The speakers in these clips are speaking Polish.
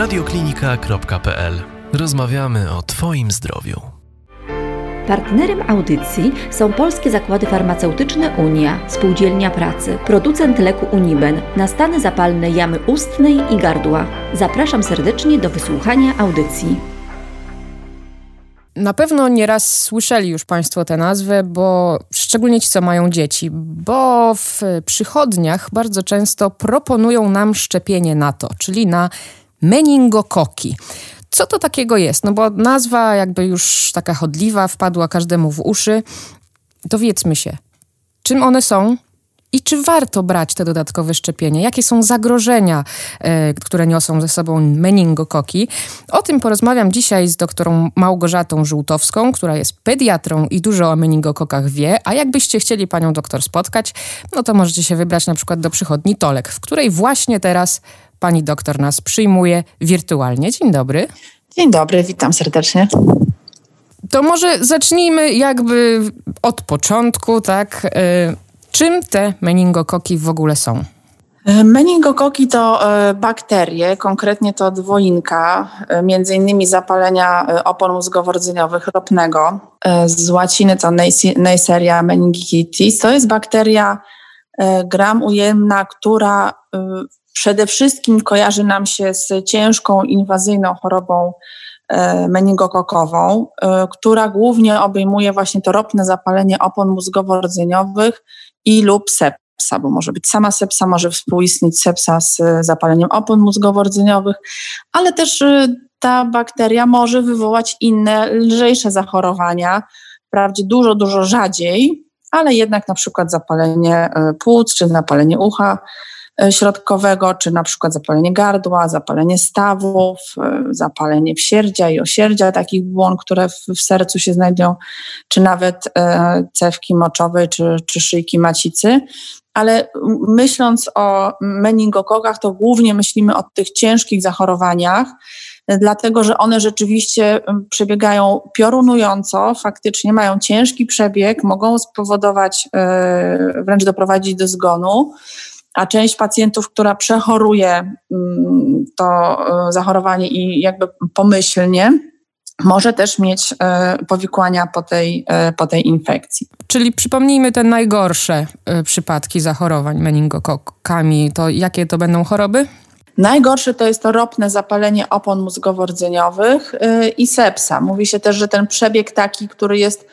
radioklinika.pl. Rozmawiamy o Twoim zdrowiu. Partnerem audycji są Polskie Zakłady Farmaceutyczne Unia, Spółdzielnia Pracy, producent leku Uniben na stany zapalne jamy ustnej i gardła. Zapraszam serdecznie do wysłuchania audycji. Na pewno nieraz słyszeli już Państwo tę nazwę, bo szczególnie ci, co mają dzieci, bo w przychodniach bardzo często proponują nam szczepienie na to, czyli na meningokoki. Co to takiego jest? No bo nazwa jakby już taka chodliwa, wpadła każdemu w uszy. Dowiedzmy się, czym one są, i czy warto brać te dodatkowe szczepienia? Jakie są zagrożenia, e, które niosą ze sobą meningokoki? O tym porozmawiam dzisiaj z doktorą Małgorzatą Żółtowską, która jest pediatrą i dużo o meningokokach wie. A jakbyście chcieli panią doktor spotkać, no to możecie się wybrać na przykład do przychodni Tolek, w której właśnie teraz pani doktor nas przyjmuje wirtualnie. Dzień dobry. Dzień dobry, witam serdecznie. To może zacznijmy jakby od początku, tak? E, Czym te meningokoki w ogóle są? E, meningokoki to e, bakterie, konkretnie to dwoinka, e, między innymi zapalenia opon mózgowo-rdzeniowych ropnego. Z łaciny to Neisseria meningitis. To jest bakteria gram ujemna, która przede wszystkim kojarzy nam się z ciężką, inwazyjną chorobą meningokokową, która głównie obejmuje właśnie to ropne zapalenie opon mózgowo-rdzeniowych i lub sepsa, bo może być sama sepsa, może współistnieć sepsa z zapaleniem opon mózgowo-rdzeniowych, ale też y, ta bakteria może wywołać inne, lżejsze zachorowania, wprawdzie dużo, dużo rzadziej, ale jednak na przykład zapalenie y, płuc czy zapalenie ucha środkowego, czy na przykład zapalenie gardła, zapalenie stawów, e, zapalenie wsierdzia i osierdzia, takich błon, które w, w sercu się znajdują, czy nawet e, cewki moczowej, czy, czy szyjki macicy. Ale myśląc o meningokokach, to głównie myślimy o tych ciężkich zachorowaniach, dlatego że one rzeczywiście przebiegają piorunująco, faktycznie mają ciężki przebieg, mogą spowodować, wręcz doprowadzić do zgonu a część pacjentów, która przechoruje mm, to e, zachorowanie i jakby pomyślnie, może też mieć e, powikłania po tej, e, po tej infekcji. Czyli przypomnijmy te najgorsze przypadki zachorowań meningokokami. To jakie to będą choroby? Najgorsze to jest to ropne zapalenie opon mózgowo-rdzeniowych i sepsa. Mówi się też, że ten przebieg taki, który jest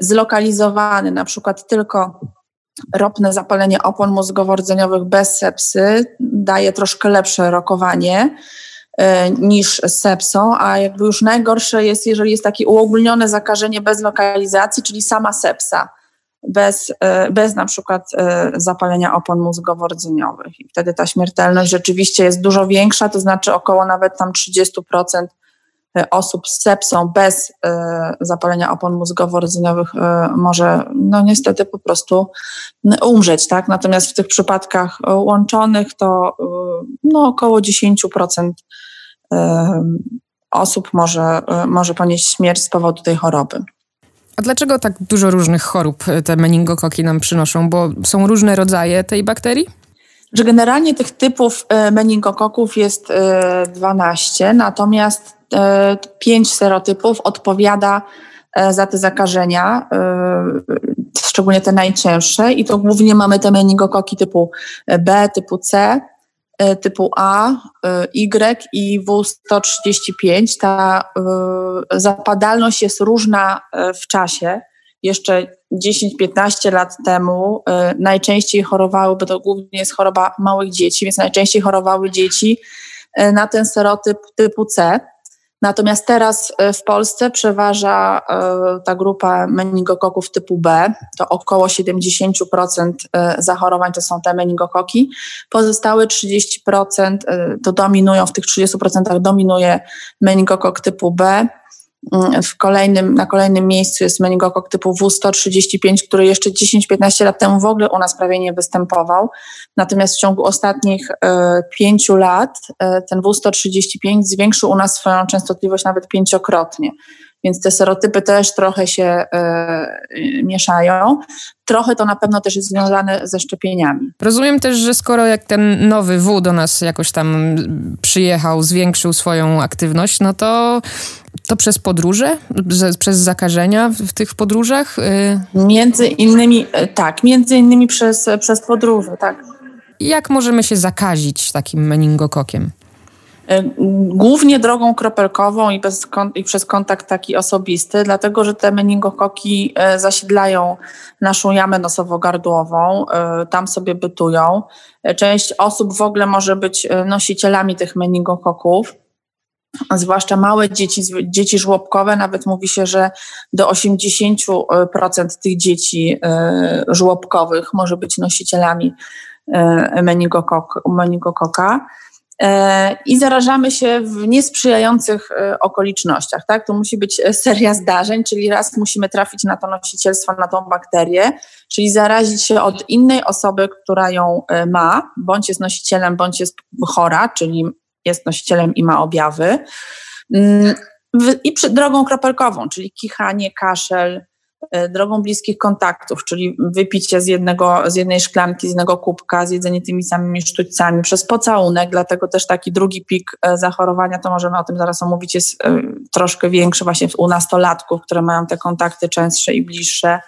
zlokalizowany na przykład tylko ropne zapalenie opon mózgowo-rdzeniowych bez sepsy daje troszkę lepsze rokowanie e, niż sepsą, a jakby już najgorsze jest, jeżeli jest takie uogólnione zakażenie bez lokalizacji, czyli sama sepsa, bez, e, bez na przykład e, zapalenia opon mózgowo-rdzeniowych. I wtedy ta śmiertelność rzeczywiście jest dużo większa, to znaczy około nawet tam 30% E, osób z sepsą bez e, zapalenia opon mózgowo-rdzeniowych e, może no niestety po prostu umrzeć, tak? Natomiast w tych przypadkach łączonych to no około 10% osób może, może ponieść śmierć z powodu tej choroby. A dlaczego tak dużo różnych chorób te meningokoki nam przynoszą? Bo są różne rodzaje tej bakterii? Że generalnie tych typów meningokoków jest 12, natomiast E, pięć serotypów odpowiada e, za te zakażenia, e, szczególnie te najcięższe i to głównie mamy te meningokoki typu B, typu C, typu A, Y i W135. Ta zapadalność jest różna w czasie. Jeszcze 10-15 lat temu najczęściej chorowały, bo to głównie jest choroba małych dzieci, więc najczęściej chorowały dzieci na ten serotyp typu C. Natomiast teraz e, w Polsce przeważa e, ta grupa meningokoków typu B, to około 70% e, zachorowań to są te meningokoki. Pozostałe 30% to dominują, w tych 30% dominuje meningokok typu B, w kolejnym, na kolejnym miejscu jest meningokok typu W135, który jeszcze 10-15 lat temu w ogóle u nas prawie nie występował. Natomiast w ciągu ostatnich e, pięciu lat e, ten W135 zwiększył u nas swoją częstotliwość nawet pięciokrotnie. więc te serotypy też trochę się mieszają. Trochę to na pewno też jest związane ze szczepieniami. Rozumiem też, że skoro jak ten nowy W do nas jakoś tam przyjechał, zwiększył swoją aktywność, no to to przez podróże, przez zakażenia w tych podróżach? Y, między innymi, tak, między innymi przez, przez podróże, tak. Jak możemy się zakazić takim meningokokiem? E, głównie drogą kropelkową i, bez, i, przez kontakt taki osobisty, dlatego że te meningokoki e, zasiedlają naszą jamę nosowo-gardłową, e, tam sobie bytują. Część osób w ogóle może być nosicielami tych meningokoków, zwłaszcza małe dzieci, dzieci żłobkowe, nawet mówi się, że do 80% tych dzieci żłobkowych może być nosicielami meningokoka. E, i zarażamy się w niesprzyjających e, okolicznościach. Tak? To musi być e, seria zdarzeń, czyli raz musimy trafić na to nosicielstwo, na tą bakterię, czyli zarazić się od innej osoby, która ją ma, bądź jest nosicielem, bądź jest chora, czyli jest nosicielem i ma objawy. Mm, I drogą kropelkową, czyli kichanie, kaszel, E, drogą bliskich kontaktów, czyli wypicie z, jednego, z jednej szklanki, z jednego kubka, zjedzenie tymi samymi sztućcami, przez pocałunek, dlatego też taki drugi pik e, zachorowania, to możemy o tym zaraz omówić, jest e, troszkę większy właśnie u nastolatków, które mają te kontakty częstsze i bliższe,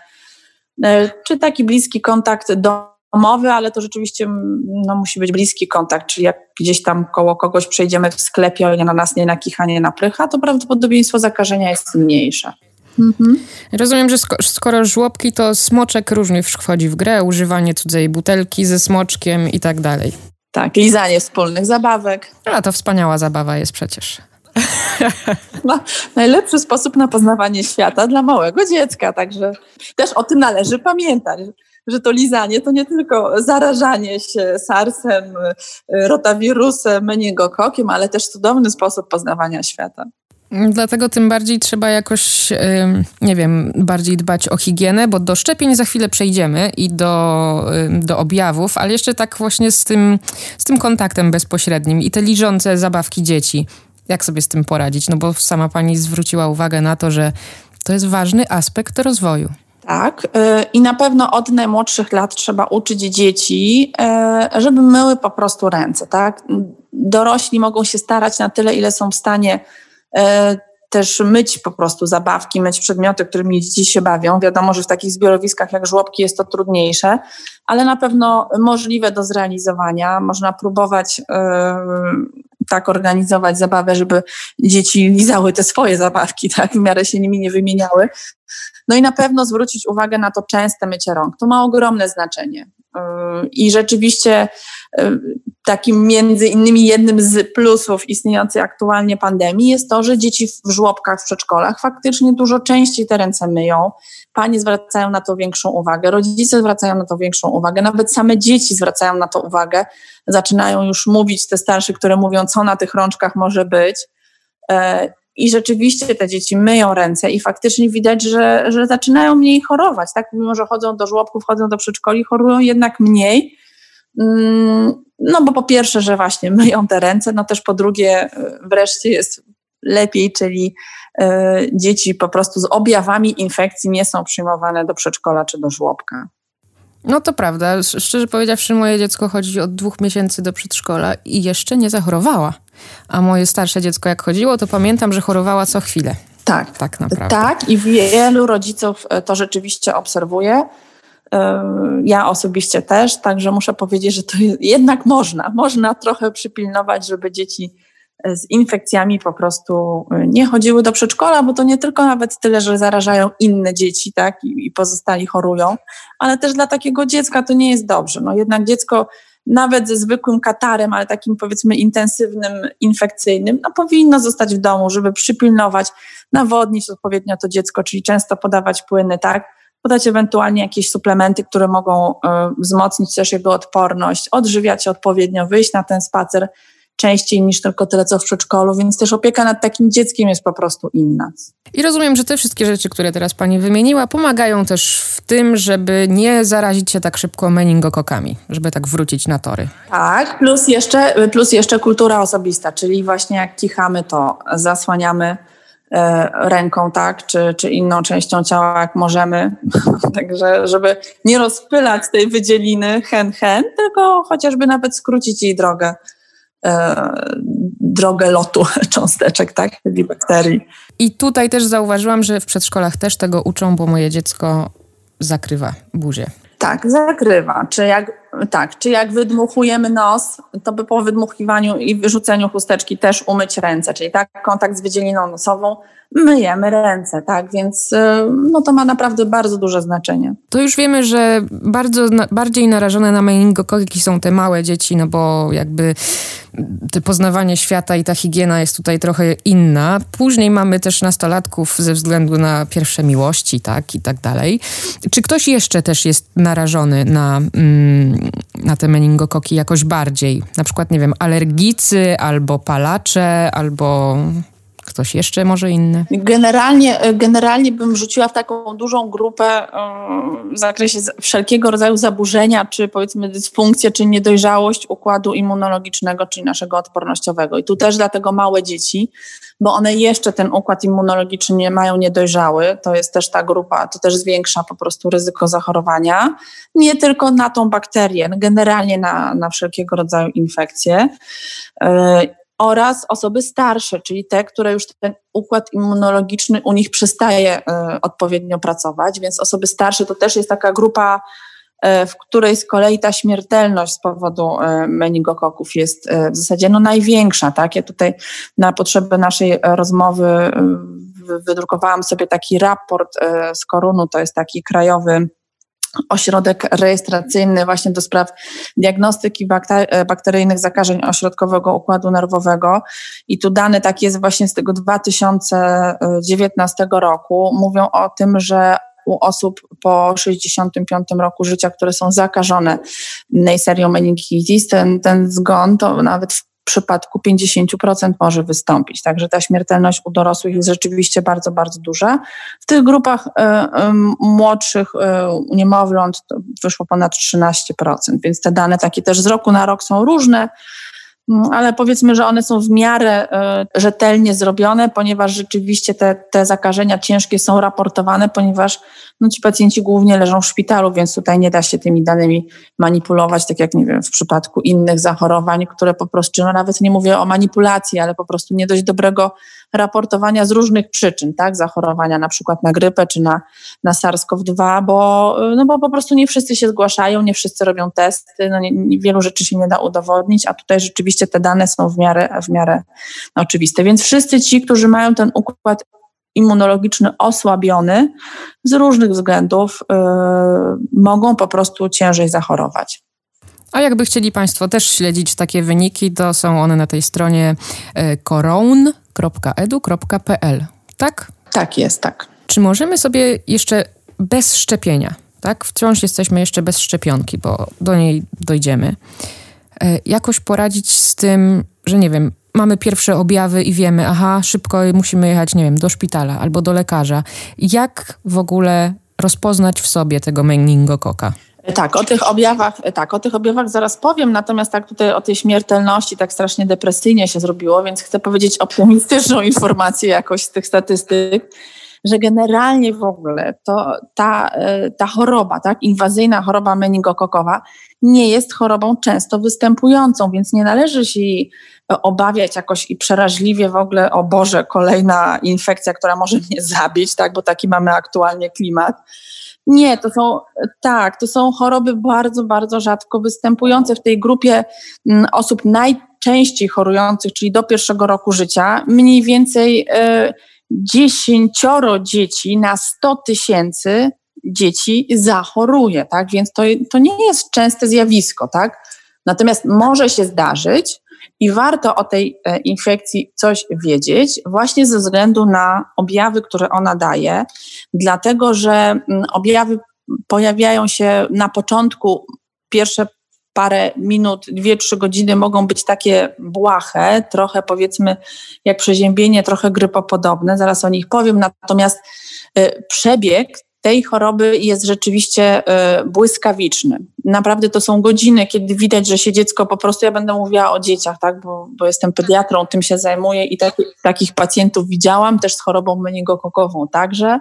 czy taki bliski kontakt domowy, ale to rzeczywiście no, musi być bliski kontakt, czyli jak gdzieś tam koło kogoś przejdziemy w sklepie, ale na nas nie nakichanie, naprycha, to prawdopodobieństwo zakażenia jest mniejsze. Mhm. Rozumiem, że skoro żłobki, to smoczek również wchodzi w grę, używanie cudzej butelki ze smoczkiem i tak dalej. Tak, lizanie wspólnych zabawek. A to wspaniała zabawa jest przecież. No, najlepszy sposób na poznawanie świata dla małego dziecka, także też o tym należy pamiętać, że to lizanie to nie tylko zarażanie się SARS-em, rotawirusem, meningokokiem, ale też cudowny sposób poznawania świata. Dlatego tym bardziej trzeba jakoś, nie wiem, bardziej dbać o higienę, bo do szczepień za chwilę przejdziemy i do, do objawów, ale jeszcze tak właśnie z tym, z tym kontaktem bezpośrednim i te liżące zabawki dzieci. Jak sobie z tym poradzić? No bo sama pani zwróciła uwagę na to, że to jest ważny aspekt rozwoju. Tak, y, i na pewno od najmłodszych lat trzeba uczyć dzieci, y, żeby myły po prostu ręce, tak? Dorośli mogą się starać na tyle, ile są w stanie E, też myć po prostu zabawki, myć przedmioty, którymi dzieci się bawią. Wiadomo, że w takich zbiorowiskach jak żłobki jest to trudniejsze, ale na pewno możliwe do zrealizowania. Można próbować yy, tak organizować zabawę, żeby dzieci lizały te swoje zabawki, tak, w miarę się nimi nie wymieniały. No i na pewno zwrócić uwagę na to częste mycie rąk. To ma ogromne znaczenie. Yy, I rzeczywiście takim między innymi jednym z plusów istniejącej aktualnie pandemii jest to, że dzieci w żłobkach, w przedszkolach faktycznie dużo częściej te ręce myją. Panie zwracają na to większą uwagę, rodzice zwracają na to większą uwagę, nawet same dzieci zwracają na to uwagę. Zaczynają już mówić te starsze, które mówią, co na tych rączkach może być. Yy, I rzeczywiście te dzieci myją ręce i faktycznie widać, że, że zaczynają mniej chorować. Tak? Mimo, że chodzą do żłobków, chodzą do przedszkoli, chorują jednak mniej. Mm, no bo po pierwsze, że właśnie myją te ręce, no też po drugie e, wreszcie jest lepiej, czyli y, dzieci po prostu z objawami infekcji nie są przyjmowane do przedszkola czy do żłobka. No to prawda. Szczerze powiedziawszy, moje dziecko chodzi od dwóch miesięcy do przedszkola i jeszcze nie zachorowała. A moje starsze dziecko jak chodziło, to pamiętam, że chorowała co chwilę. Tak. Tak naprawdę. Tak i wielu rodziców e, to rzeczywiście obserwuje. Ja osobiście też, także muszę powiedzieć, że to jednak można. Można trochę przypilnować, żeby dzieci e, z infekcjami po prostu e, nie chodziły do przedszkola, bo to nie tylko nawet tyle, że zarażają inne dzieci, tak, i, i pozostali chorują, ale też dla takiego dziecka to nie jest dobrze. No jednak dziecko nawet ze zwykłym katarem, ale takim powiedzmy intensywnym, infekcyjnym, no powinno zostać w domu, żeby przypilnować, nawodnić odpowiednio to dziecko, czyli często podawać płyny, tak, podać ewentualnie jakieś suplementy, które mogą y, wzmocnić też jego odporność, odżywiać się odpowiednio, wyjść na ten spacer częściej niż tylko tyle, co w przedszkolu, więc też opieka nad takim dzieckiem jest po prostu inna. I rozumiem, że te wszystkie rzeczy, które teraz Pani wymieniła, pomagają też w tym, żeby nie zarazić się tak szybko meningokokami, żeby tak wrócić na tory. Tak, plus jeszcze, plus jeszcze kultura osobista, czyli właśnie jak kichamy, to zasłaniamy e, ręką, tak, czy, czy inną częścią ciała, jak możemy. Także, żeby nie rozpylać tej wydzieliny hen-hen, tylko chociażby nawet skrócić jej drogę, e, drogę lotu cząsteczek, tak, czyli bakterii. I tutaj też zauważyłam, że w przedszkolach też tego uczą, bo moje dziecko zakrywa buzię. Tak, zakrywa. Czy jak, tak, czy jak wydmuchujemy nos, to by po wydmuchiwaniu i wyrzuceniu chusteczki też umyć ręce, czyli tak, kontakt z wydzieliną nosową, myjemy ręce, tak, więc y, no to ma naprawdę bardzo duże znaczenie. To już wiemy, że bardzo bardziej narażone na meningokoki są te małe dzieci, no bo jakby te poznawanie świata i ta higiena jest tutaj trochę inna. Później mamy też nastolatków ze względu na pierwsze miłości, tak, i tak dalej. Czy ktoś jeszcze też jest narażony na, mm, na te meningokoki jakoś bardziej? Na przykład, nie wiem, alergicy, albo palacze, albo Ktoś jeszcze może inny? Generalnie, generalnie bym rzuciła w taką dużą grupę e, w zakresie wszelkiego rodzaju zaburzenia, czy powiedzmy dysfunkcje, czy niedojrzałość układu immunologicznego, czyli naszego odpornościowego. I tu też dlatego małe dzieci, bo one jeszcze ten układ immunologiczny nie mają niedojrzały. To jest też ta grupa, to też zwiększa po prostu ryzyko zachorowania. Nie tylko na tą bakterię, generalnie na, na wszelkiego rodzaju infekcje. E, oraz osoby starsze, czyli te, które już ten układ immunologiczny u nich przestaje y, odpowiednio pracować, więc osoby starsze to też jest taka grupa, y, w której z kolei ta śmiertelność z powodu y, meningokoków jest w zasadzie no największa. Tak? Ja tutaj na potrzeby naszej rozmowy wydrukowałam sobie taki raport z Korunu, to jest taki krajowy ośrodek rejestracyjny właśnie do spraw diagnostyki bakteryjnych zakażeń ośrodkowego układu nerwowego. I tu dane takie jest właśnie z tego 2019 roku. Mówią o tym, że u osób po 65 roku życia, które są zakażone Neiserią meningitis, ten, ten zgon to nawet w w przypadku 50% może wystąpić. Także ta śmiertelność u dorosłych jest rzeczywiście bardzo, bardzo duża. W tych grupach y, y, młodszych y, niemowląt wyszło ponad 13%, więc te dane takie też z roku na rok są różne. Mm, ale powiedzmy, że one są w miarę rzetelnie zrobione, ponieważ rzeczywiście te, te zakażenia ciężkie są raportowane, ponieważ no ci pacjenci głównie leżą w szpitalu, więc tutaj nie da się tymi danymi manipulować, tak jak nie wiem, w przypadku innych zachorowań, które po prostu, no nawet nie mówię o manipulacji, ale po prostu nie dość dobrego raportowania z różnych przyczyn, tak, zachorowania na przykład na grypę czy na, na SARS-CoV-2, bo, no bo po prostu nie wszyscy się zgłaszają, nie wszyscy robią testy, no nie, nie, wielu rzeczy się nie da udowodnić, a tutaj rzeczywiście te dane są w miarę, w miarę oczywiste. Więc wszyscy ci, którzy mają ten układ immunologiczny osłabiony z różnych względów yy, mogą po prostu ciężej zachorować. A jakby chcieli Państwo też śledzić takie wyniki, to są one na tej stronie koroun.edu.pl, tak? Tak jest, tak. Czy możemy sobie jeszcze bez szczepienia, tak? Wciąż jesteśmy jeszcze bez szczepionki, bo do niej dojdziemy. E, jakoś poradzić z tym, że nie wiem, mamy pierwsze objawy i wiemy, aha, szybko musimy jechać, nie wiem, do szpitala albo do lekarza. Jak w ogóle rozpoznać w sobie tego meningokoka? Tak, o tych objawach, tak, o tych objawach zaraz powiem, natomiast tak tutaj o tej śmiertelności tak strasznie depresyjnie się zrobiło, więc chcę powiedzieć optymistyczną informację jakoś z tych statystyk, że generalnie w ogóle to ta, e, ta choroba, tak, inwazyjna choroba meningokokowa nie jest chorobą często występującą, więc nie należy się jej obawiać jakoś i przeraźliwie w ogóle, o Boże, kolejna infekcja, która może mnie zabić, tak, bo taki mamy aktualnie klimat. Nie, to są, tak, to są choroby bardzo, bardzo rzadko występujące w tej grupie mm, osób najczęściej chorujących, czyli do pierwszego roku życia. Mniej więcej e, dziesięcioro dzieci na 100 tysięcy dzieci zachoruje, tak? Więc to, to nie jest częste zjawisko, tak? Natomiast może się zdarzyć, i warto o tej e, infekcji coś wiedzieć, właśnie ze względu na objawy, które ona daje, dlatego że mm, objawy pojawiają się na początku, pierwsze parę minut, dwie, trzy godziny mogą być takie błahe, trochę powiedzmy jak przeziębienie, trochę grypopodobne, zaraz o nich powiem, natomiast e, przebieg tej choroby jest rzeczywiście y, błyskawiczny. Naprawdę to są godziny, kiedy widać, że się dziecko po prostu, ja będę mówiła o dzieciach, tak, bo, bo jestem pediatrą, tym się zajmuję i tak, takich pacjentów widziałam, też z chorobą meningokokową także.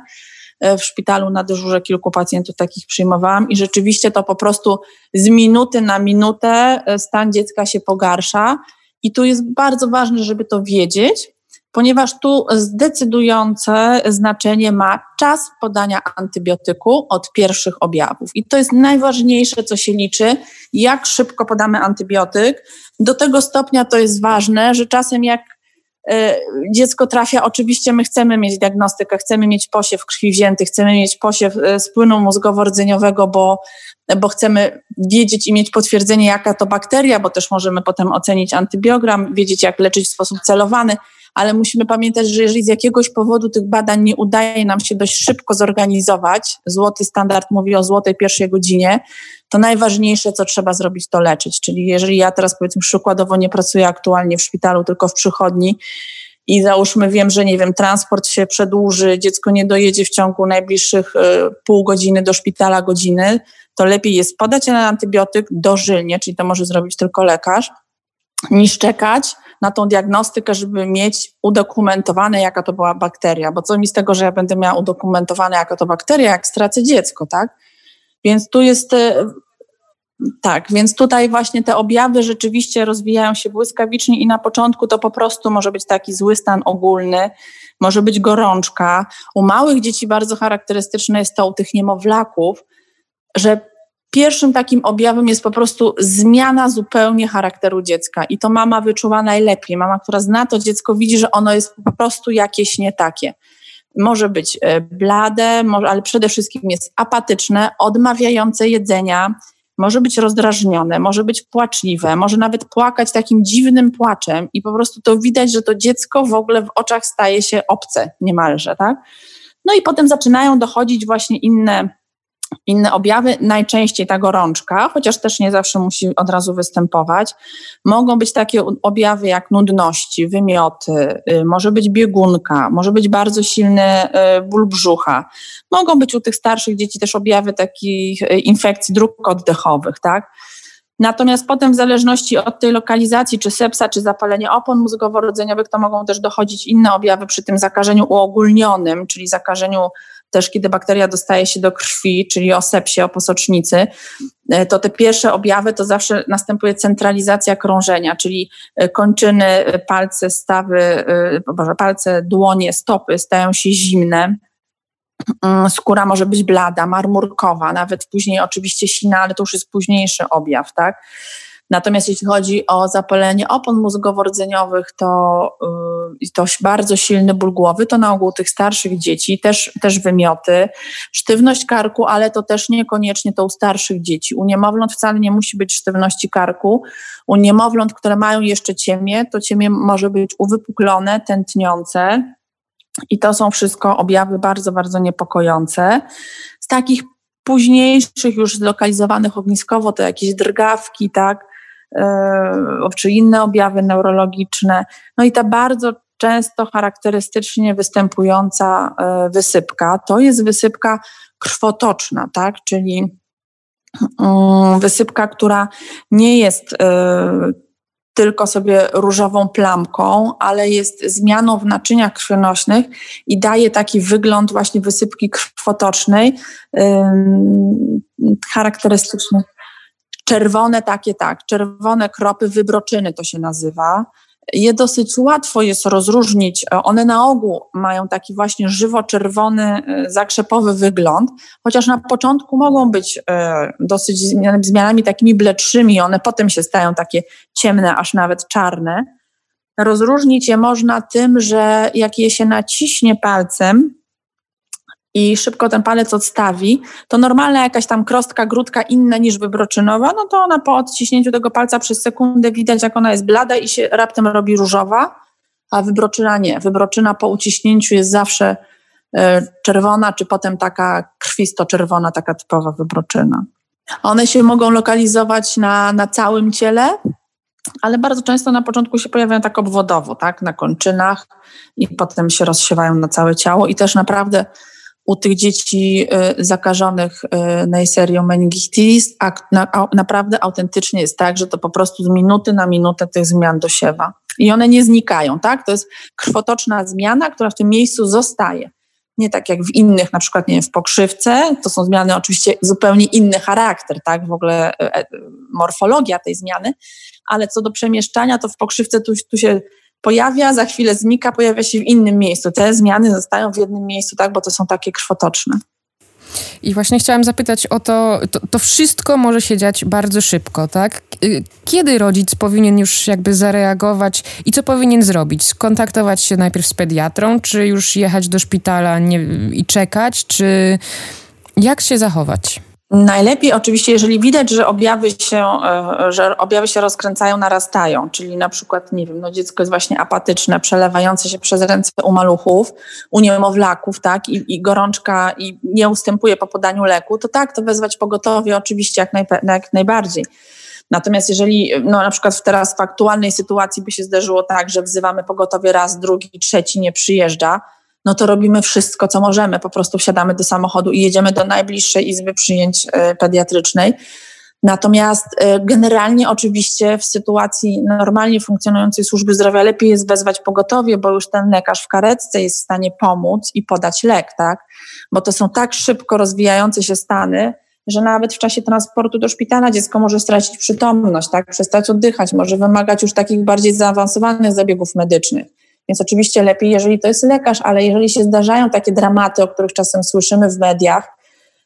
Y, w szpitalu na dyżurze kilku pacjentów takich przyjmowałam i rzeczywiście to po prostu z minuty na minutę y, stan dziecka się pogarsza. I tu jest bardzo ważne, żeby to wiedzieć, ponieważ tu zdecydujące znaczenie ma czas podania antybiotyku od pierwszych objawów. I to jest najważniejsze, co się liczy, jak szybko podamy antybiotyk. Do tego stopnia to jest ważne, że czasem jak e, dziecko trafia, oczywiście my chcemy mieć diagnostykę, chcemy mieć posiew krwi wzięty, chcemy mieć posiew e, z płynu mózgowo-rdzeniowego, bo, bo chcemy wiedzieć i mieć potwierdzenie, jaka to bakteria, bo też możemy potem ocenić antybiogram, wiedzieć, jak leczyć w sposób celowany ale musimy pamiętać, że jeżeli z jakiegoś powodu tych badań nie udaje nam się dość szybko zorganizować, złoty standard mówi o złotej pierwszej godzinie, to najważniejsze, co trzeba zrobić, to leczyć. Czyli jeżeli ja teraz powiedzmy przykładowo nie pracuję aktualnie w szpitalu, tylko w przychodni, i załóżmy wiem, że nie wiem, transport się przedłuży, dziecko nie dojedzie w ciągu najbliższych y, pół godziny do szpitala godziny, to lepiej jest podać na antybiotyk dożylnie, czyli to może zrobić tylko lekarz, niż czekać na tą diagnostykę, żeby mieć udokumentowane, jaka to była bakteria. Bo co mi z tego, że ja będę miała udokumentowane, jaka to bakteria, jak stracę dziecko, tak? Więc tu jest. E, tak, więc tutaj właśnie te objawy rzeczywiście rozwijają się błyskawicznie i na początku to po prostu może być taki zły stan ogólny, może być gorączka. U małych dzieci bardzo charakterystyczne jest to u tych niemowlaków, że Pierwszym takim objawem jest po prostu zmiana zupełnie charakteru dziecka i to mama wyczuwa najlepiej. Mama, która zna to dziecko, widzi, że ono jest po prostu jakieś nie takie. Może być e, blade, ale przede wszystkim jest apatyczne, odmawiające jedzenia, może być rozdrażnione, może być płaczliwe, może nawet płakać takim dziwnym płaczem i po prostu to widać, że to dziecko w ogóle w oczach staje się obce niemalże, tak? No i potem zaczynają dochodzić właśnie inne inne objawy, najczęściej ta gorączka, chociaż też nie zawsze musi od razu występować. Mogą być takie objawy jak nudności, wymioty, y, może być biegunka, może być bardzo silny y, ból brzucha. Mogą być u tych starszych dzieci też objawy takich y, infekcji dróg oddechowych, tak? Natomiast potem w zależności od tej lokalizacji, czy sepsa, czy zapalenie opon mózgowo-rdzeniowych, to mogą też dochodzić inne objawy przy tym zakażeniu uogólnionym, czyli zakażeniu też kiedy bakteria dostaje się do krwi, czyli o sepsie, o posocznicy, e, to te pierwsze objawy to zawsze następuje centralizacja krążenia, czyli e, kończyny, e, palce, stawy, boże, palce, dłonie, stopy stają się zimne. Mm, skóra może być blada, marmurkowa, nawet później oczywiście sina, ale to już jest późniejszy objaw, tak? Natomiast jeśli chodzi o zapalenie opon mózgowo-rdzeniowych, to, yy, to bardzo silny ból głowy, to na ogół tych starszych dzieci, też, też wymioty, sztywność karku, ale to też niekoniecznie to u starszych dzieci. U niemowląt wcale nie musi być sztywności karku. U niemowląt, które mają jeszcze ciemię, to ciemię może być uwypuklone, tętniące. I to są wszystko objawy bardzo, bardzo niepokojące. Z takich późniejszych, już zlokalizowanych ogniskowo, to jakieś drgawki, tak, czy inne objawy neurologiczne. No i ta bardzo często charakterystycznie występująca e, wysypka to jest wysypka krwotoczna, tak? czyli mm, wysypka, która nie jest e, tylko sobie różową plamką, ale jest zmianą w naczyniach krwionośnych i daje taki wygląd właśnie wysypki krwotocznej charakterystyczny. Czerwone takie, tak, czerwone kropy wybroczyny to się nazywa. Je dosyć łatwo jest rozróżnić. One na ogół mają taki właśnie żywo-czerwony, e, zakrzepowy wygląd, chociaż na początku mogą być e, dosyć zmianami takimi bledszymi, one potem się stają takie ciemne, aż nawet czarne. Rozróżnić je można tym, że jak je się naciśnie palcem, i szybko ten palec odstawi, to normalna jakaś tam krostka, grudka inna niż wybroczynowa, no to ona po odciśnięciu tego palca przez sekundę widać, jak ona jest blada i się raptem robi różowa, a wybroczyna nie. Wybroczyna po uciśnięciu jest zawsze e, czerwona, czy potem taka krwisto-czerwona, taka typowa wybroczyna. One się mogą lokalizować na, na całym ciele, ale bardzo często na początku się pojawiają tak obwodowo, tak, na kończynach i potem się rozsiewają na całe ciało i też naprawdę u tych dzieci y, zakażonych y, Neiserią meningitis, a naprawdę autentycznie jest tak, że to po prostu z minuty na minutę tych zmian dosiewa. I one nie znikają, tak? To jest krwotoczna zmiana, która w tym miejscu zostaje. Nie tak jak w innych, na przykład nie wiem, w pokrzywce, to są zmiany oczywiście zupełnie inny charakter, tak? W ogóle e, e, morfologia tej zmiany, ale co do przemieszczania, to w pokrzywce tu, tu się pojawia, za chwilę znika, pojawia się w innym miejscu. Te zmiany zostają w jednym miejscu, tak, bo to są takie krwotoczne. I właśnie chciałam zapytać o to, to, to, wszystko może się dziać bardzo szybko, tak? Kiedy rodzic powinien już jakby zareagować i co powinien zrobić? Skontaktować się najpierw z pediatrą, czy już jechać do szpitala nie, i czekać, czy jak się zachować? Najlepiej oczywiście, jeżeli widać, że objawy się, e, że objawy się rozkręcają, narastają, czyli na przykład, nie wiem, no dziecko jest właśnie apatyczne, przelewające się przez ręce u maluchów, u niemowlaków, tak, i, i gorączka i nie ustępuje po podaniu leku, to tak, to wezwać pogotowie oczywiście jak, najpe, jak najbardziej. Natomiast jeżeli no, na przykład teraz w aktualnej sytuacji by się zdarzyło tak, że wzywamy pogotowie raz, drugi, trzeci nie przyjeżdża, no to robimy wszystko, co możemy. Po prostu wsiadamy do samochodu i jedziemy do najbliższej izby przyjęć e, pediatrycznej. Natomiast e, generalnie oczywiście w sytuacji normalnie funkcjonującej służby zdrowia lepiej jest wezwać pogotowie, bo już ten lekarz w karetce jest w stanie pomóc i podać lek, tak? Bo to są tak szybko rozwijające się stany, że nawet w czasie transportu do szpitala dziecko może stracić przytomność, tak? Przestać oddychać, może wymagać już takich bardziej zaawansowanych zabiegów medycznych. Więc oczywiście lepiej, jeżeli to jest lekarz, ale jeżeli się zdarzają takie dramaty, o których czasem słyszymy w mediach,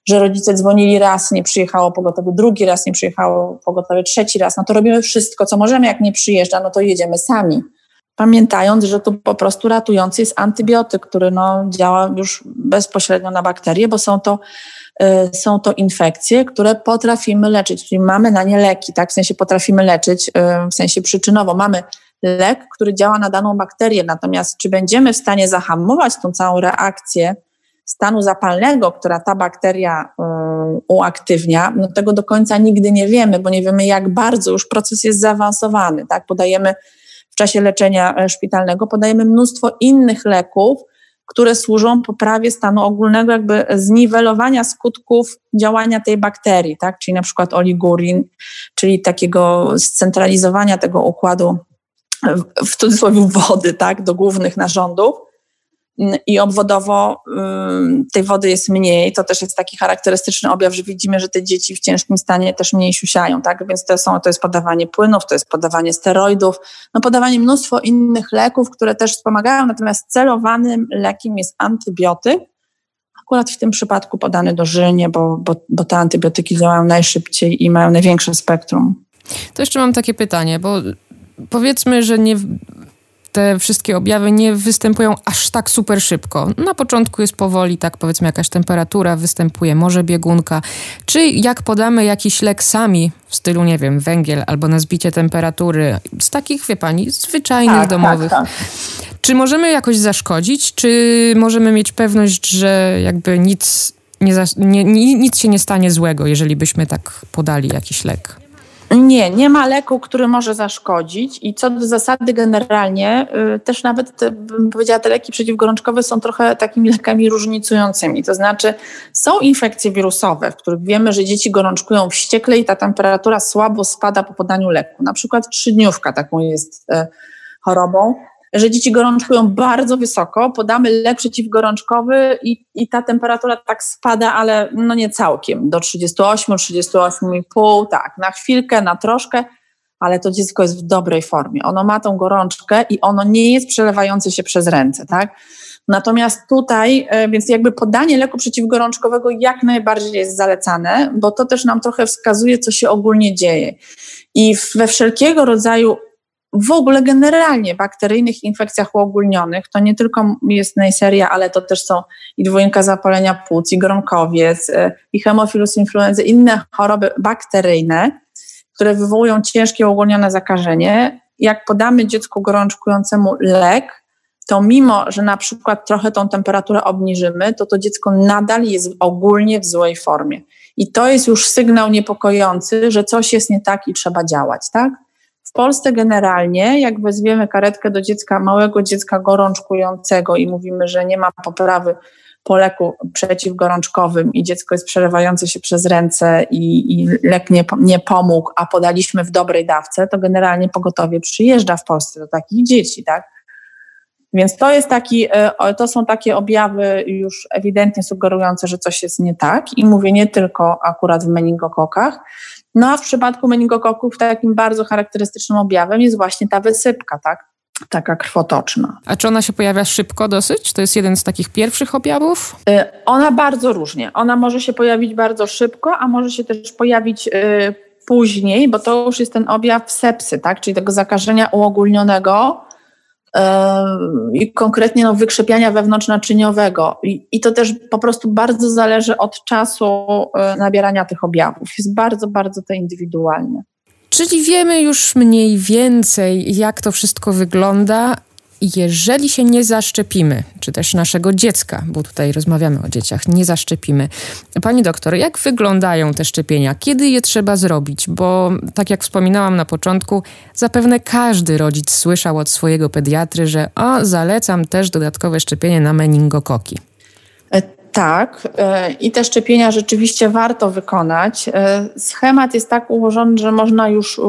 że rodzice dzwonili raz, nie przyjechało pogotowie, drugi raz nie przyjechało pogotowie, trzeci raz, no to robimy wszystko, co możemy. Jak nie przyjeżdża, no to jedziemy sami. Pamiętając, że tu po prostu ratujący jest antybiotyk, który no, działa już bezpośrednio na bakterie, bo są to, y, są to infekcje, które potrafimy leczyć, czyli mamy na nie leki, tak? W sensie potrafimy leczyć, y, w sensie przyczynowo. Mamy lek, który działa na daną bakterię. Natomiast czy będziemy w stanie zahamować tą całą reakcję stanu zapalnego, która ta bakteria y, uaktywnia, no tego do końca nigdy nie wiemy, bo nie wiemy, jak bardzo już proces jest zaawansowany. Tak? Podajemy w czasie leczenia e, szpitalnego, podajemy mnóstwo innych leków, które służą poprawie stanu ogólnego, jakby zniwelowania skutków działania tej bakterii, tak? czyli na przykład oligurin, czyli takiego scentralizowania tego układu w cudzysłowie wody, tak, do głównych narządów i obwodowo tej wody jest mniej. To też jest taki charakterystyczny objaw, że widzimy, że te dzieci w ciężkim stanie też mniej siusiają, tak? Więc to, są, to jest podawanie płynów, to jest podawanie steroidów, no podawanie mnóstwo innych leków, które też wspomagają, natomiast celowanym lekiem jest antybiotyk, akurat w tym przypadku podany dożylnie, bo, bo, bo te antybiotyki działają najszybciej i mają największe spektrum. To jeszcze mam takie pytanie, bo powiedzmy, że nie, te wszystkie objawy nie występują aż tak super szybko. Na początku jest powoli, tak powiedzmy, jakaś temperatura występuje, może biegunka. Czy jak podamy jakiś lek sami w stylu, nie wiem, węgiel albo na zbicie temperatury, z takich, wie pani, zwyczajnych, tak, domowych. Tak, tak. Czy możemy jakoś zaszkodzić? Czy możemy mieć pewność, że jakby nic, nie, nie, nic się nie stanie złego, jeżeli byśmy tak podali jakiś lek? Nie, nie ma leku, który może zaszkodzić i co do zasady generalnie y, też nawet, bym powiedziała, te leki przeciwgorączkowe są trochę takimi lekami różnicującymi. To znaczy są infekcje wirusowe, w których wiemy, że dzieci gorączkują wściekle i ta temperatura słabo spada po podaniu leku. Na przykład trzydniówka taką jest y, chorobą że dzieci gorączkują bardzo wysoko, podamy lek przeciwgorączkowy i, i ta temperatura tak spada, ale no nie całkiem, do 38, 38,5, tak, na chwilkę, na troszkę, ale to dziecko jest w dobrej formie. Ono ma tą gorączkę i ono nie jest przelewające się przez ręce, tak? Natomiast tutaj, e, więc jakby podanie leku przeciwgorączkowego jak najbardziej jest zalecane, bo to też nam trochę wskazuje, co się ogólnie dzieje. I we wszelkiego rodzaju w ogóle generalnie bakteryjnych infekcjach uogólnionych, to nie tylko jest Neisseria, ale to też są i dwójka zapalenia płuc, i gronkowiec, y, i hemofilus influenzy, inne choroby bakteryjne, które wywołują ciężkie uogólnione zakażenie. Jak podamy dziecku gorączkującemu lek, to mimo, że na przykład trochę tą temperaturę obniżymy, to to dziecko nadal jest ogólnie w złej formie. I to jest już sygnał niepokojący, że coś jest nie tak i trzeba działać, tak? W Polsce generalnie, jak wezwiemy karetkę do dziecka, małego dziecka gorączkującego i mówimy, że nie ma poprawy po leku przeciwgorączkowym i dziecko jest przerywające się przez ręce i, i lek nie, nie pomógł, a podaliśmy w dobrej dawce, to generalnie pogotowie przyjeżdża w Polsce do takich dzieci, tak? Więc to jest taki, e, to są takie objawy już ewidentnie sugerujące, że coś jest nie tak i mówię nie tylko akurat w meningokokach. No a w przypadku meningokoków takim bardzo charakterystycznym objawem jest właśnie ta wysypka, tak? Taka krwotoczna. A czy ona się pojawia szybko dosyć? To jest jeden z takich pierwszych objawów? E, ona bardzo różnie. Ona może się pojawić bardzo szybko, a może się też pojawić e, później, bo to już jest ten objaw sepsy, tak? czyli tego zakażenia uogólnionego, i konkretnie no, wykrzepiania wewnątrznaczyniowego. I, I to też po prostu bardzo zależy od czasu e, nabierania tych objawów. Jest bardzo, bardzo to indywidualnie. Czyli wiemy już mniej więcej, jak to wszystko wygląda, jeżeli się nie zaszczepimy, czy też naszego dziecka, bo tutaj rozmawiamy o dzieciach, nie zaszczepimy. Pani doktor, jak wyglądają te szczepienia? Kiedy je trzeba zrobić? Bo tak jak wspominałam na początku, zapewne każdy rodzic słyszał od swojego pediatry, że o, zalecam też dodatkowe szczepienie na meningokoki. Tak, e, i te szczepienia rzeczywiście warto wykonać. E, schemat jest tak ułożony, że można już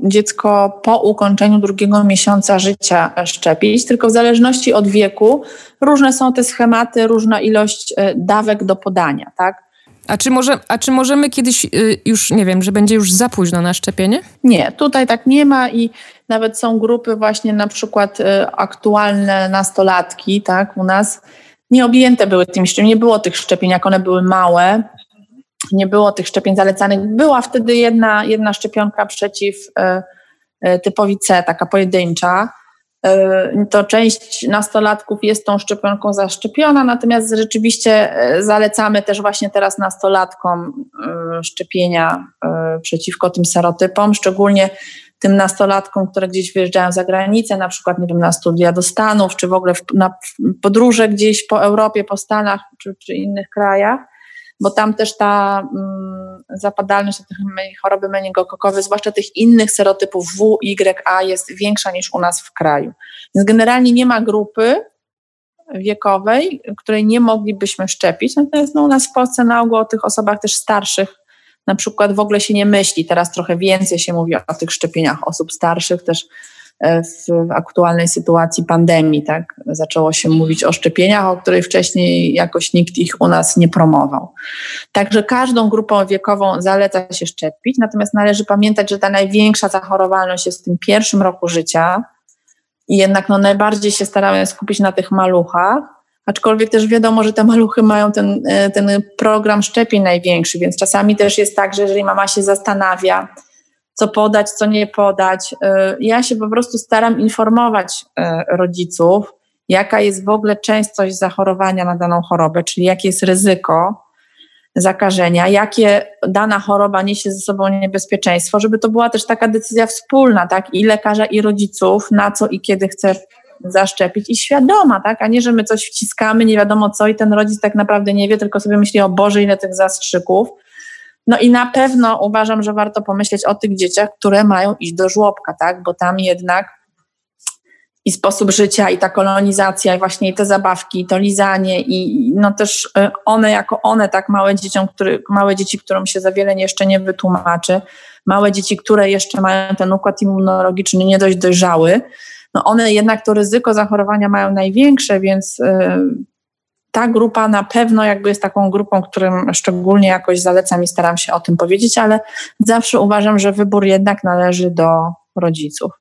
dziecko po ukończeniu drugiego miesiąca życia szczepić, tylko w zależności od wieku różne są te schematy, różna ilość e, dawek do podania, tak? A czy, może, a czy możemy kiedyś już, nie wiem, że będzie już za późno na szczepienie? Nie, tutaj tak nie ma i nawet są grupy właśnie na przykład aktualne nastolatki, tak, u nas, nie objęte były tym szczepieniami, nie było tych szczepień, jak one były małe, nie było tych szczepień zalecanych. Była wtedy jedna, jedna szczepionka przeciw e, e, typowi C, taka pojedyncza. E, to część nastolatków jest tą szczepionką zaszczepiona, natomiast rzeczywiście zalecamy też właśnie teraz nastolatkom szczepienia przeciwko tym serotypom, szczególnie tym nastolatkom, które gdzieś wyjeżdżają za granicę, na przykład nie wiem, na studia do Stanów, czy w ogóle w, na podróże gdzieś po Europie, po Stanach, czy, czy innych krajach, bo tam też ta mm, zapadalność na tych choroby meningokokowe, zwłaszcza tych innych serotypów W, Y, A jest większa niż u nas w kraju. Więc generalnie nie ma grupy wiekowej, której nie moglibyśmy szczepić, natomiast no, u nas w Polsce na ogół o tych osobach też starszych na przykład w ogóle się nie myśli. Teraz trochę więcej się mówi o tych szczepieniach osób starszych, też e, w aktualnej sytuacji pandemii, tak? Zaczęło się mówić o szczepieniach, o której wcześniej jakoś nikt ich u nas nie promował. Także każdą grupą wiekową zaleca się szczepić, natomiast należy pamiętać, że ta największa zachorowalność jest w tym pierwszym roku życia i jednak no, najbardziej się staramy skupić na tych maluchach, Aczkolwiek też wiadomo, że te maluchy mają ten, e, ten program szczepień największy, więc czasami też jest tak, że jeżeli mama się zastanawia, co podać, co nie podać, e, ja się po prostu staram informować e, rodziców, jaka jest w ogóle częstość zachorowania na daną chorobę, czyli jakie jest ryzyko zakażenia, jakie dana choroba niesie ze sobą niebezpieczeństwo, żeby to była też taka decyzja wspólna, tak, i lekarza, i rodziców, na co i kiedy chce zaszczepić i świadoma, tak? A nie, że my coś wciskamy, nie wiadomo co i ten rodzic tak naprawdę nie wie, tylko sobie myśli o Boże, ile tych zastrzyków. No i na pewno uważam, że warto pomyśleć o tych dzieciach, które mają iść do żłobka, tak? Bo tam jednak i sposób życia, i ta kolonizacja, i właśnie te zabawki, i to lizanie, i no też y, one jako one, tak małe dzieciom, który, małe dzieci, którym się za wiele jeszcze nie wytłumaczy, małe dzieci, które jeszcze mają ten układ immunologiczny nie dość dojrzały, no one jednak to ryzyko zachorowania mają największe, więc y, ta grupa na pewno jakby jest taką grupą, którym szczególnie jakoś zalecam i staram się o tym powiedzieć, ale zawsze uważam, że wybór jednak należy do rodziców.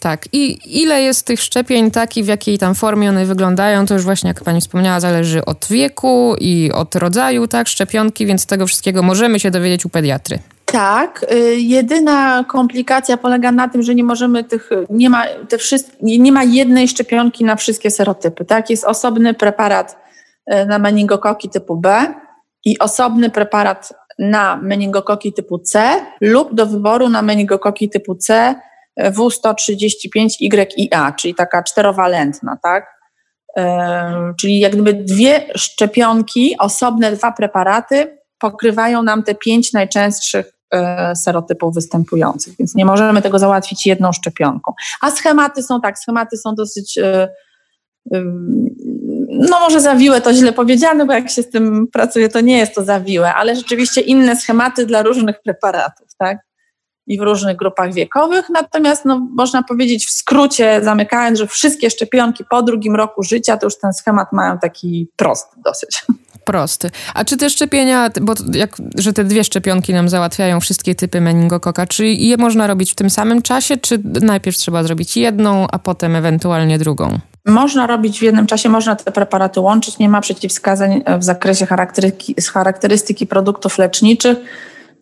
Tak. I ile jest tych szczepień, tak i w jakiej tam formie one wyglądają, to już właśnie, jak pani wspomniała, zależy od wieku i od rodzaju, tak, szczepionki, więc tego wszystkiego możemy się dowiedzieć u pediatry. Tak, y, jedyna komplikacja polega na tym, że nie możemy tych, nie ma, te wszystkie, nie ma jednej szczepionki na wszystkie serotypy, tak? Jest osobny preparat y, na meningokoki typu B i osobny preparat na meningokoki typu C lub do wyboru na meningokoki typu C W135YIA, czyli taka czterowalentna, tak? Czyli jak gdyby dwie szczepionki, osobne dwa preparaty pokrywają nam te pięć najczęstszych serotypów występujących, więc nie możemy tego załatwić jedną szczepionką. A schematy są tak, schematy są dosyć e, no może zawiłe to źle powiedziane, bo jak się z tym pracuje, to nie jest to zawiłe, ale rzeczywiście inne schematy dla różnych preparatów, tak? I w różnych grupach wiekowych. Natomiast no, można powiedzieć w skrócie, zamykając, że wszystkie szczepionki po drugim roku życia to już ten schemat mają taki prosty dosyć. Prosty. A czy te szczepienia, bo jak, że te dwie szczepionki nam załatwiają wszystkie typy meningokoka, czy je można robić w tym samym czasie, czy najpierw trzeba zrobić jedną, a potem ewentualnie drugą? Można robić w jednym czasie, można te preparaty łączyć, nie ma przeciwwskazań w zakresie charakterystyki, charakterystyki produktów leczniczych.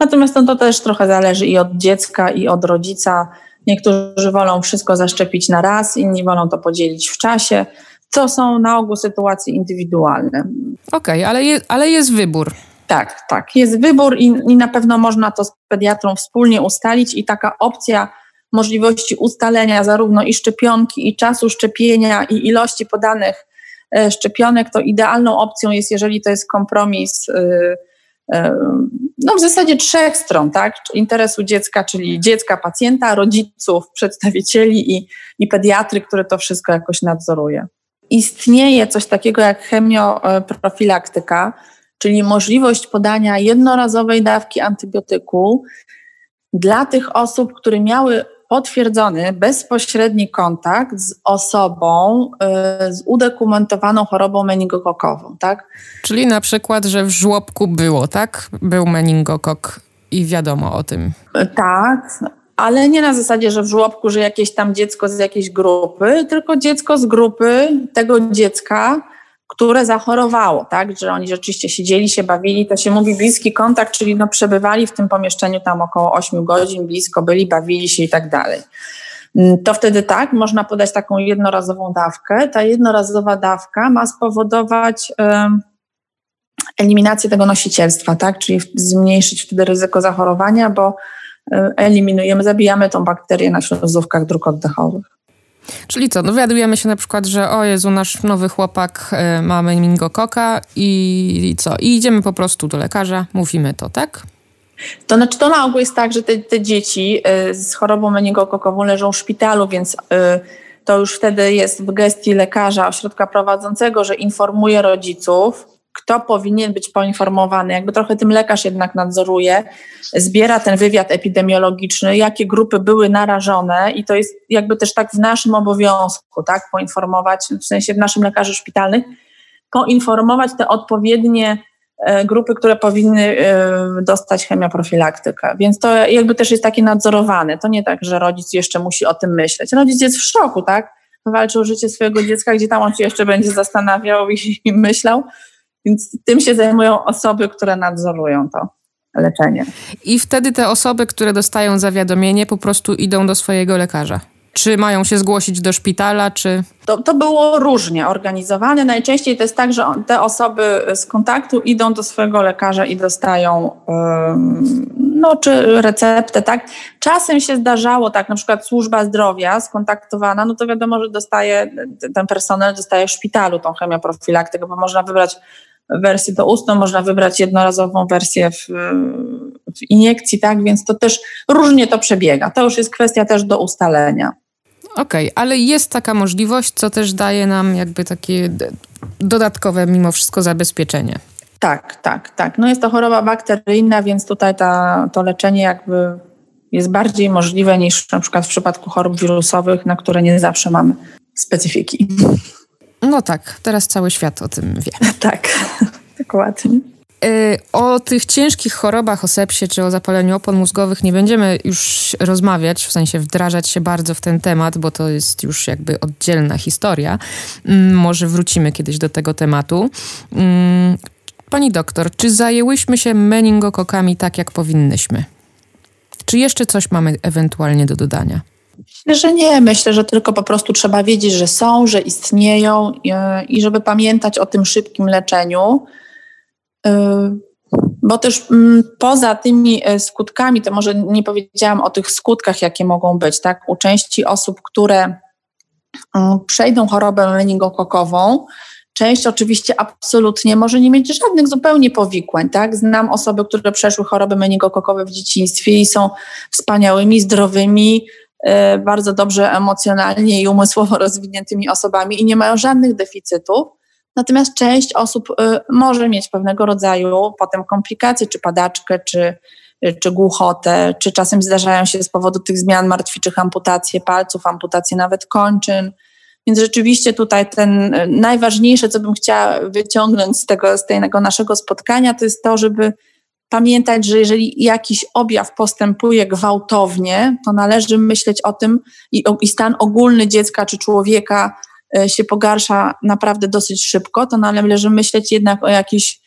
Natomiast no, to też trochę zależy i od dziecka, i od rodzica. Niektórzy wolą wszystko zaszczepić na raz, inni wolą to podzielić w czasie, co są na ogół sytuacje indywidualne. Okej, okay, ale, je, ale jest wybór. Tak, tak. Jest wybór i, i na pewno można to z pediatrą wspólnie ustalić i taka opcja możliwości ustalenia zarówno i szczepionki, i czasu szczepienia, i ilości podanych e, szczepionek, to idealną opcją jest, jeżeli to jest kompromis e, no w zasadzie trzech stron, tak? Interesu dziecka, czyli dziecka, pacjenta, rodziców, przedstawicieli i, i pediatry, który to wszystko jakoś nadzoruje. Istnieje coś takiego jak chemioprofilaktyka, czyli możliwość podania jednorazowej dawki antybiotyku dla tych osób, które miały potwierdzony bezpośredni kontakt z osobą y, z udokumentowaną chorobą meningokokową, tak? Czyli na przykład, że w żłobku było, tak? Był meningokok i wiadomo o tym. Tak, ale nie na zasadzie, że w żłobku, że jakieś tam dziecko z jakiejś grupy, tylko dziecko z grupy tego dziecka, które zachorowało, tak, że oni rzeczywiście siedzieli, się bawili, to się mówi bliski kontakt, czyli no przebywali w tym pomieszczeniu tam około 8 godzin, blisko byli, bawili się i tak dalej. Mm, to wtedy tak, można podać taką jednorazową dawkę. Ta jednorazowa dawka ma spowodować eliminację tego nosicielstwa, tak, czyli zmniejszyć wtedy ryzyko zachorowania, bo eliminujemy, zabijamy tą bakterię na śluzówkach dróg oddechowych. Czyli co, dowiadujemy się na przykład, że o Jezu, nasz nowy chłopak y, ma meningokoka i, i co? I idziemy po prostu do lekarza, mówimy to, tak? To znaczy, to na ogół jest tak, że te, te dzieci y, z chorobą meningokokową leżą w szpitalu, więc y, to już wtedy jest w gestii lekarza, ośrodka prowadzącego, że informuje rodziców, kto powinien być poinformowany. Jakby trochę tym lekarz jednak nadzoruje, zbiera ten wywiad epidemiologiczny, jakie grupy były narażone i to jest jakby też tak w naszym obowiązku, tak, poinformować, w sensie w naszym lekarzy szpitalnych, poinformować te odpowiednie e, grupy, które powinny e, dostać chemioprofilaktykę. Więc to jakby też jest takie nadzorowane. To nie tak, że rodzic jeszcze musi o tym myśleć. Rodzic jest w szoku, tak? Walczy o życie swojego dziecka, gdzie tam on się jeszcze będzie zastanawiał i, i myślał. Więc tym się zajmują osoby, które nadzorują to leczenie. I wtedy te osoby, które dostają zawiadomienie, po prostu idą do swojego lekarza. Czy mają się zgłosić do szpitala, czy. To, to było różnie organizowane. Najczęściej to jest tak, że te osoby z kontaktu idą do swojego lekarza i dostają no, czy receptę, tak. Czasem się zdarzało, tak, na przykład służba zdrowia skontaktowana, no to wiadomo, że dostaje, ten personel dostaje w szpitalu tą chemioprofilaktykę, bo można wybrać wersję ustną, można wybrać jednorazową wersję w, w iniekcji, tak, więc to też różnie to przebiega. To już jest kwestia też do ustalenia. Okej, okay, ale jest taka możliwość, co też daje nam jakby takie dodatkowe mimo wszystko zabezpieczenie. Tak, tak, tak. No jest to choroba bakteryjna, więc tutaj ta, to leczenie jakby jest bardziej możliwe niż na przykład w przypadku chorób wirusowych, na które nie zawsze mamy specyfiki. No tak, teraz cały świat o tym wie. tak, dokładnie. Y, o tych ciężkich chorobach, o sepsie czy o zapaleniu opon mózgowych nie będziemy już rozmawiać, w sensie wdrażać się bardzo w ten temat, bo to jest już jakby oddzielna historia. Mm, może wrócimy kiedyś do tego tematu. Mm, pani doktor, czy zajęłyśmy się meningokokami tak, jak powinnyśmy? Czy jeszcze coś mamy ewentualnie do dodania? Myślę, że nie. Myślę, że tylko po prostu trzeba wiedzieć, że są, że istnieją i żeby pamiętać o tym szybkim leczeniu. Y, bo też mm, poza tymi e, skutkami, to może nie powiedziałam o tych skutkach, jakie mogą być, tak? U części osób, które mm, przejdą chorobę meningokokową, Część oczywiście absolutnie może nie mieć żadnych zupełnie powikłań. Tak? Znam osoby, które przeszły choroby meningokokowe w dzieciństwie i są wspaniałymi, zdrowymi, e, bardzo dobrze emocjonalnie i umysłowo rozwiniętymi osobami i nie mają żadnych deficytów. Natomiast część osób e, może mieć pewnego rodzaju potem komplikacje, czy padaczkę, czy, czy głuchotę, czy czasem zdarzają się z powodu tych zmian martwiczych amputacje palców, amputacje nawet kończyn. Więc rzeczywiście tutaj ten najważniejsze, co bym chciała wyciągnąć z tego, z tego naszego spotkania, to jest to, żeby pamiętać, że jeżeli jakiś objaw postępuje gwałtownie, to należy myśleć o tym i, i stan ogólny dziecka czy człowieka e, się pogarsza naprawdę dosyć szybko, to należy myśleć jednak o jakichś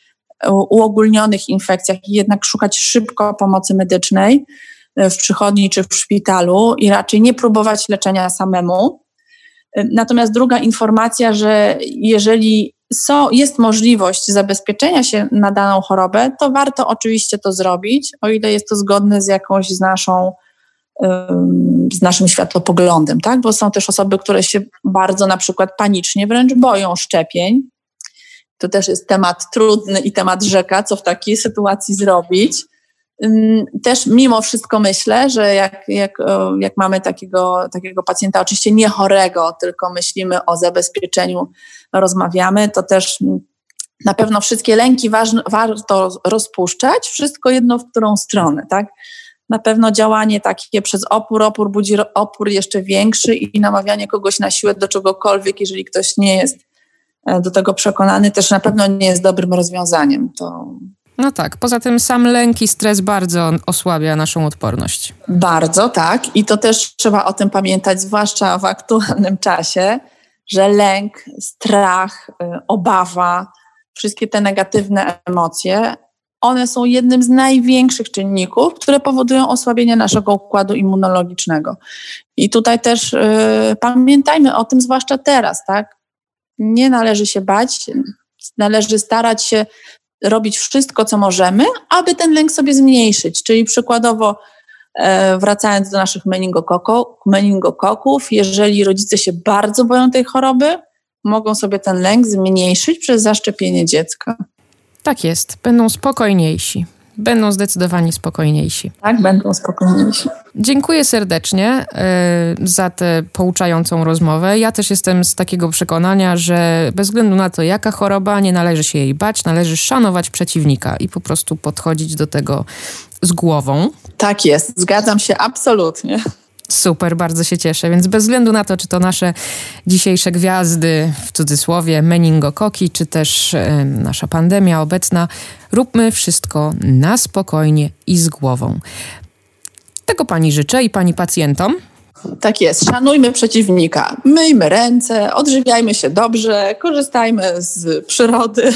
e, uogólnionych infekcjach i jednak szukać szybko pomocy medycznej e, w przychodni czy w szpitalu i raczej nie próbować leczenia samemu. Natomiast druga informacja, że jeżeli są, jest możliwość zabezpieczenia się na daną chorobę, to warto oczywiście to zrobić, o ile jest to zgodne z jakąś z naszą z naszym światopoglądem, tak? Bo są też osoby, które się bardzo na przykład panicznie wręcz boją szczepień. To też jest temat trudny i temat rzeka, co w takiej sytuacji zrobić. Też mimo wszystko myślę, że jak, jak, jak mamy takiego, takiego pacjenta, oczywiście nie chorego, tylko myślimy o zabezpieczeniu, rozmawiamy, to też na pewno wszystkie lęki ważne, warto rozpuszczać, wszystko jedno w którą stronę, tak? Na pewno działanie takie przez opór, opór budzi opór jeszcze większy i namawianie kogoś na siłę do czegokolwiek, jeżeli ktoś nie jest e, do tego przekonany, też na pewno nie jest dobrym rozwiązaniem. To no tak, poza tym sam lęk i stres bardzo osłabia naszą odporność. Bardzo, tak. I to też trzeba o tym pamiętać, zwłaszcza w aktualnym czasie, że lęk, strach, y, obawa, wszystkie te negatywne emocje, one są jednym z największych czynników, które powodują osłabienie naszego układu immunologicznego. I tutaj też y, pamiętajmy o tym, zwłaszcza teraz, tak? Nie należy się bać, należy starać się robić wszystko, co możemy, aby ten lęk sobie zmniejszyć. Czyli przykładowo, e, wracając do naszych meningokoków, jeżeli rodzice się bardzo boją tej choroby, mogą sobie ten lęk zmniejszyć przez zaszczepienie dziecka. Tak jest, będą spokojniejsi będą zdecydowanie spokojniejsi. Tak, będą spokojniejsi. Dziękuję serdecznie y, za tę pouczającą rozmowę. Ja też jestem z takiego przekonania, że bez względu na to, jaka choroba, nie należy się jej bać, należy szanować przeciwnika i po prostu podchodzić do tego z głową. Tak jest, zgadzam się absolutnie. Super, bardzo się cieszę. Więc bez względu na to, czy to nasze dzisiejsze gwiazdy, w cudzysłowie, meningokoki, czy też y, nasza pandemia obecna, róbmy wszystko na spokojnie i z głową. Tego pani życzę i pani pacjentom. Tak jest, szanujmy przeciwnika, myjmy ręce, odżywiajmy się dobrze, korzystajmy z przyrody.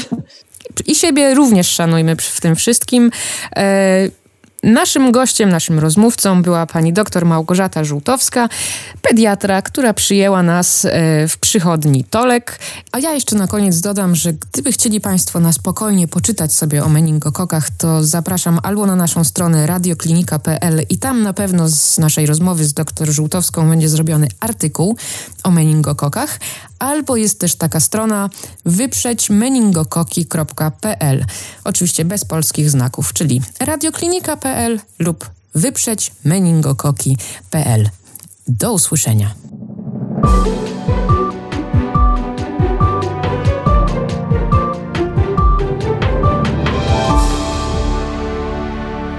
I siebie również szanujmy w tym wszystkim. E, Naszym gościem, naszym rozmówcą była pani doktor Małgorzata Żółtowska, pediatra, która przyjęła nas e, w przychodni Tolek. A ja jeszcze na koniec dodam, że gdyby chcieli Państwo na spokojnie poczytać sobie o meningokokach, to zapraszam albo na naszą stronę radioklinika.pl i tam na pewno z naszej rozmowy z doktor Żółtowską będzie zrobiony artykuł o meningokokach, albo jest też taka strona wyprzećmeningokoki.pl. Oczywiście bez polskich znaków, czyli radioklinika.pl lub wyprzećmeningokoki.pl. Do usłyszenia.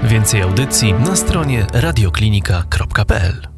Więcej audycji na stronie radioklinika.pl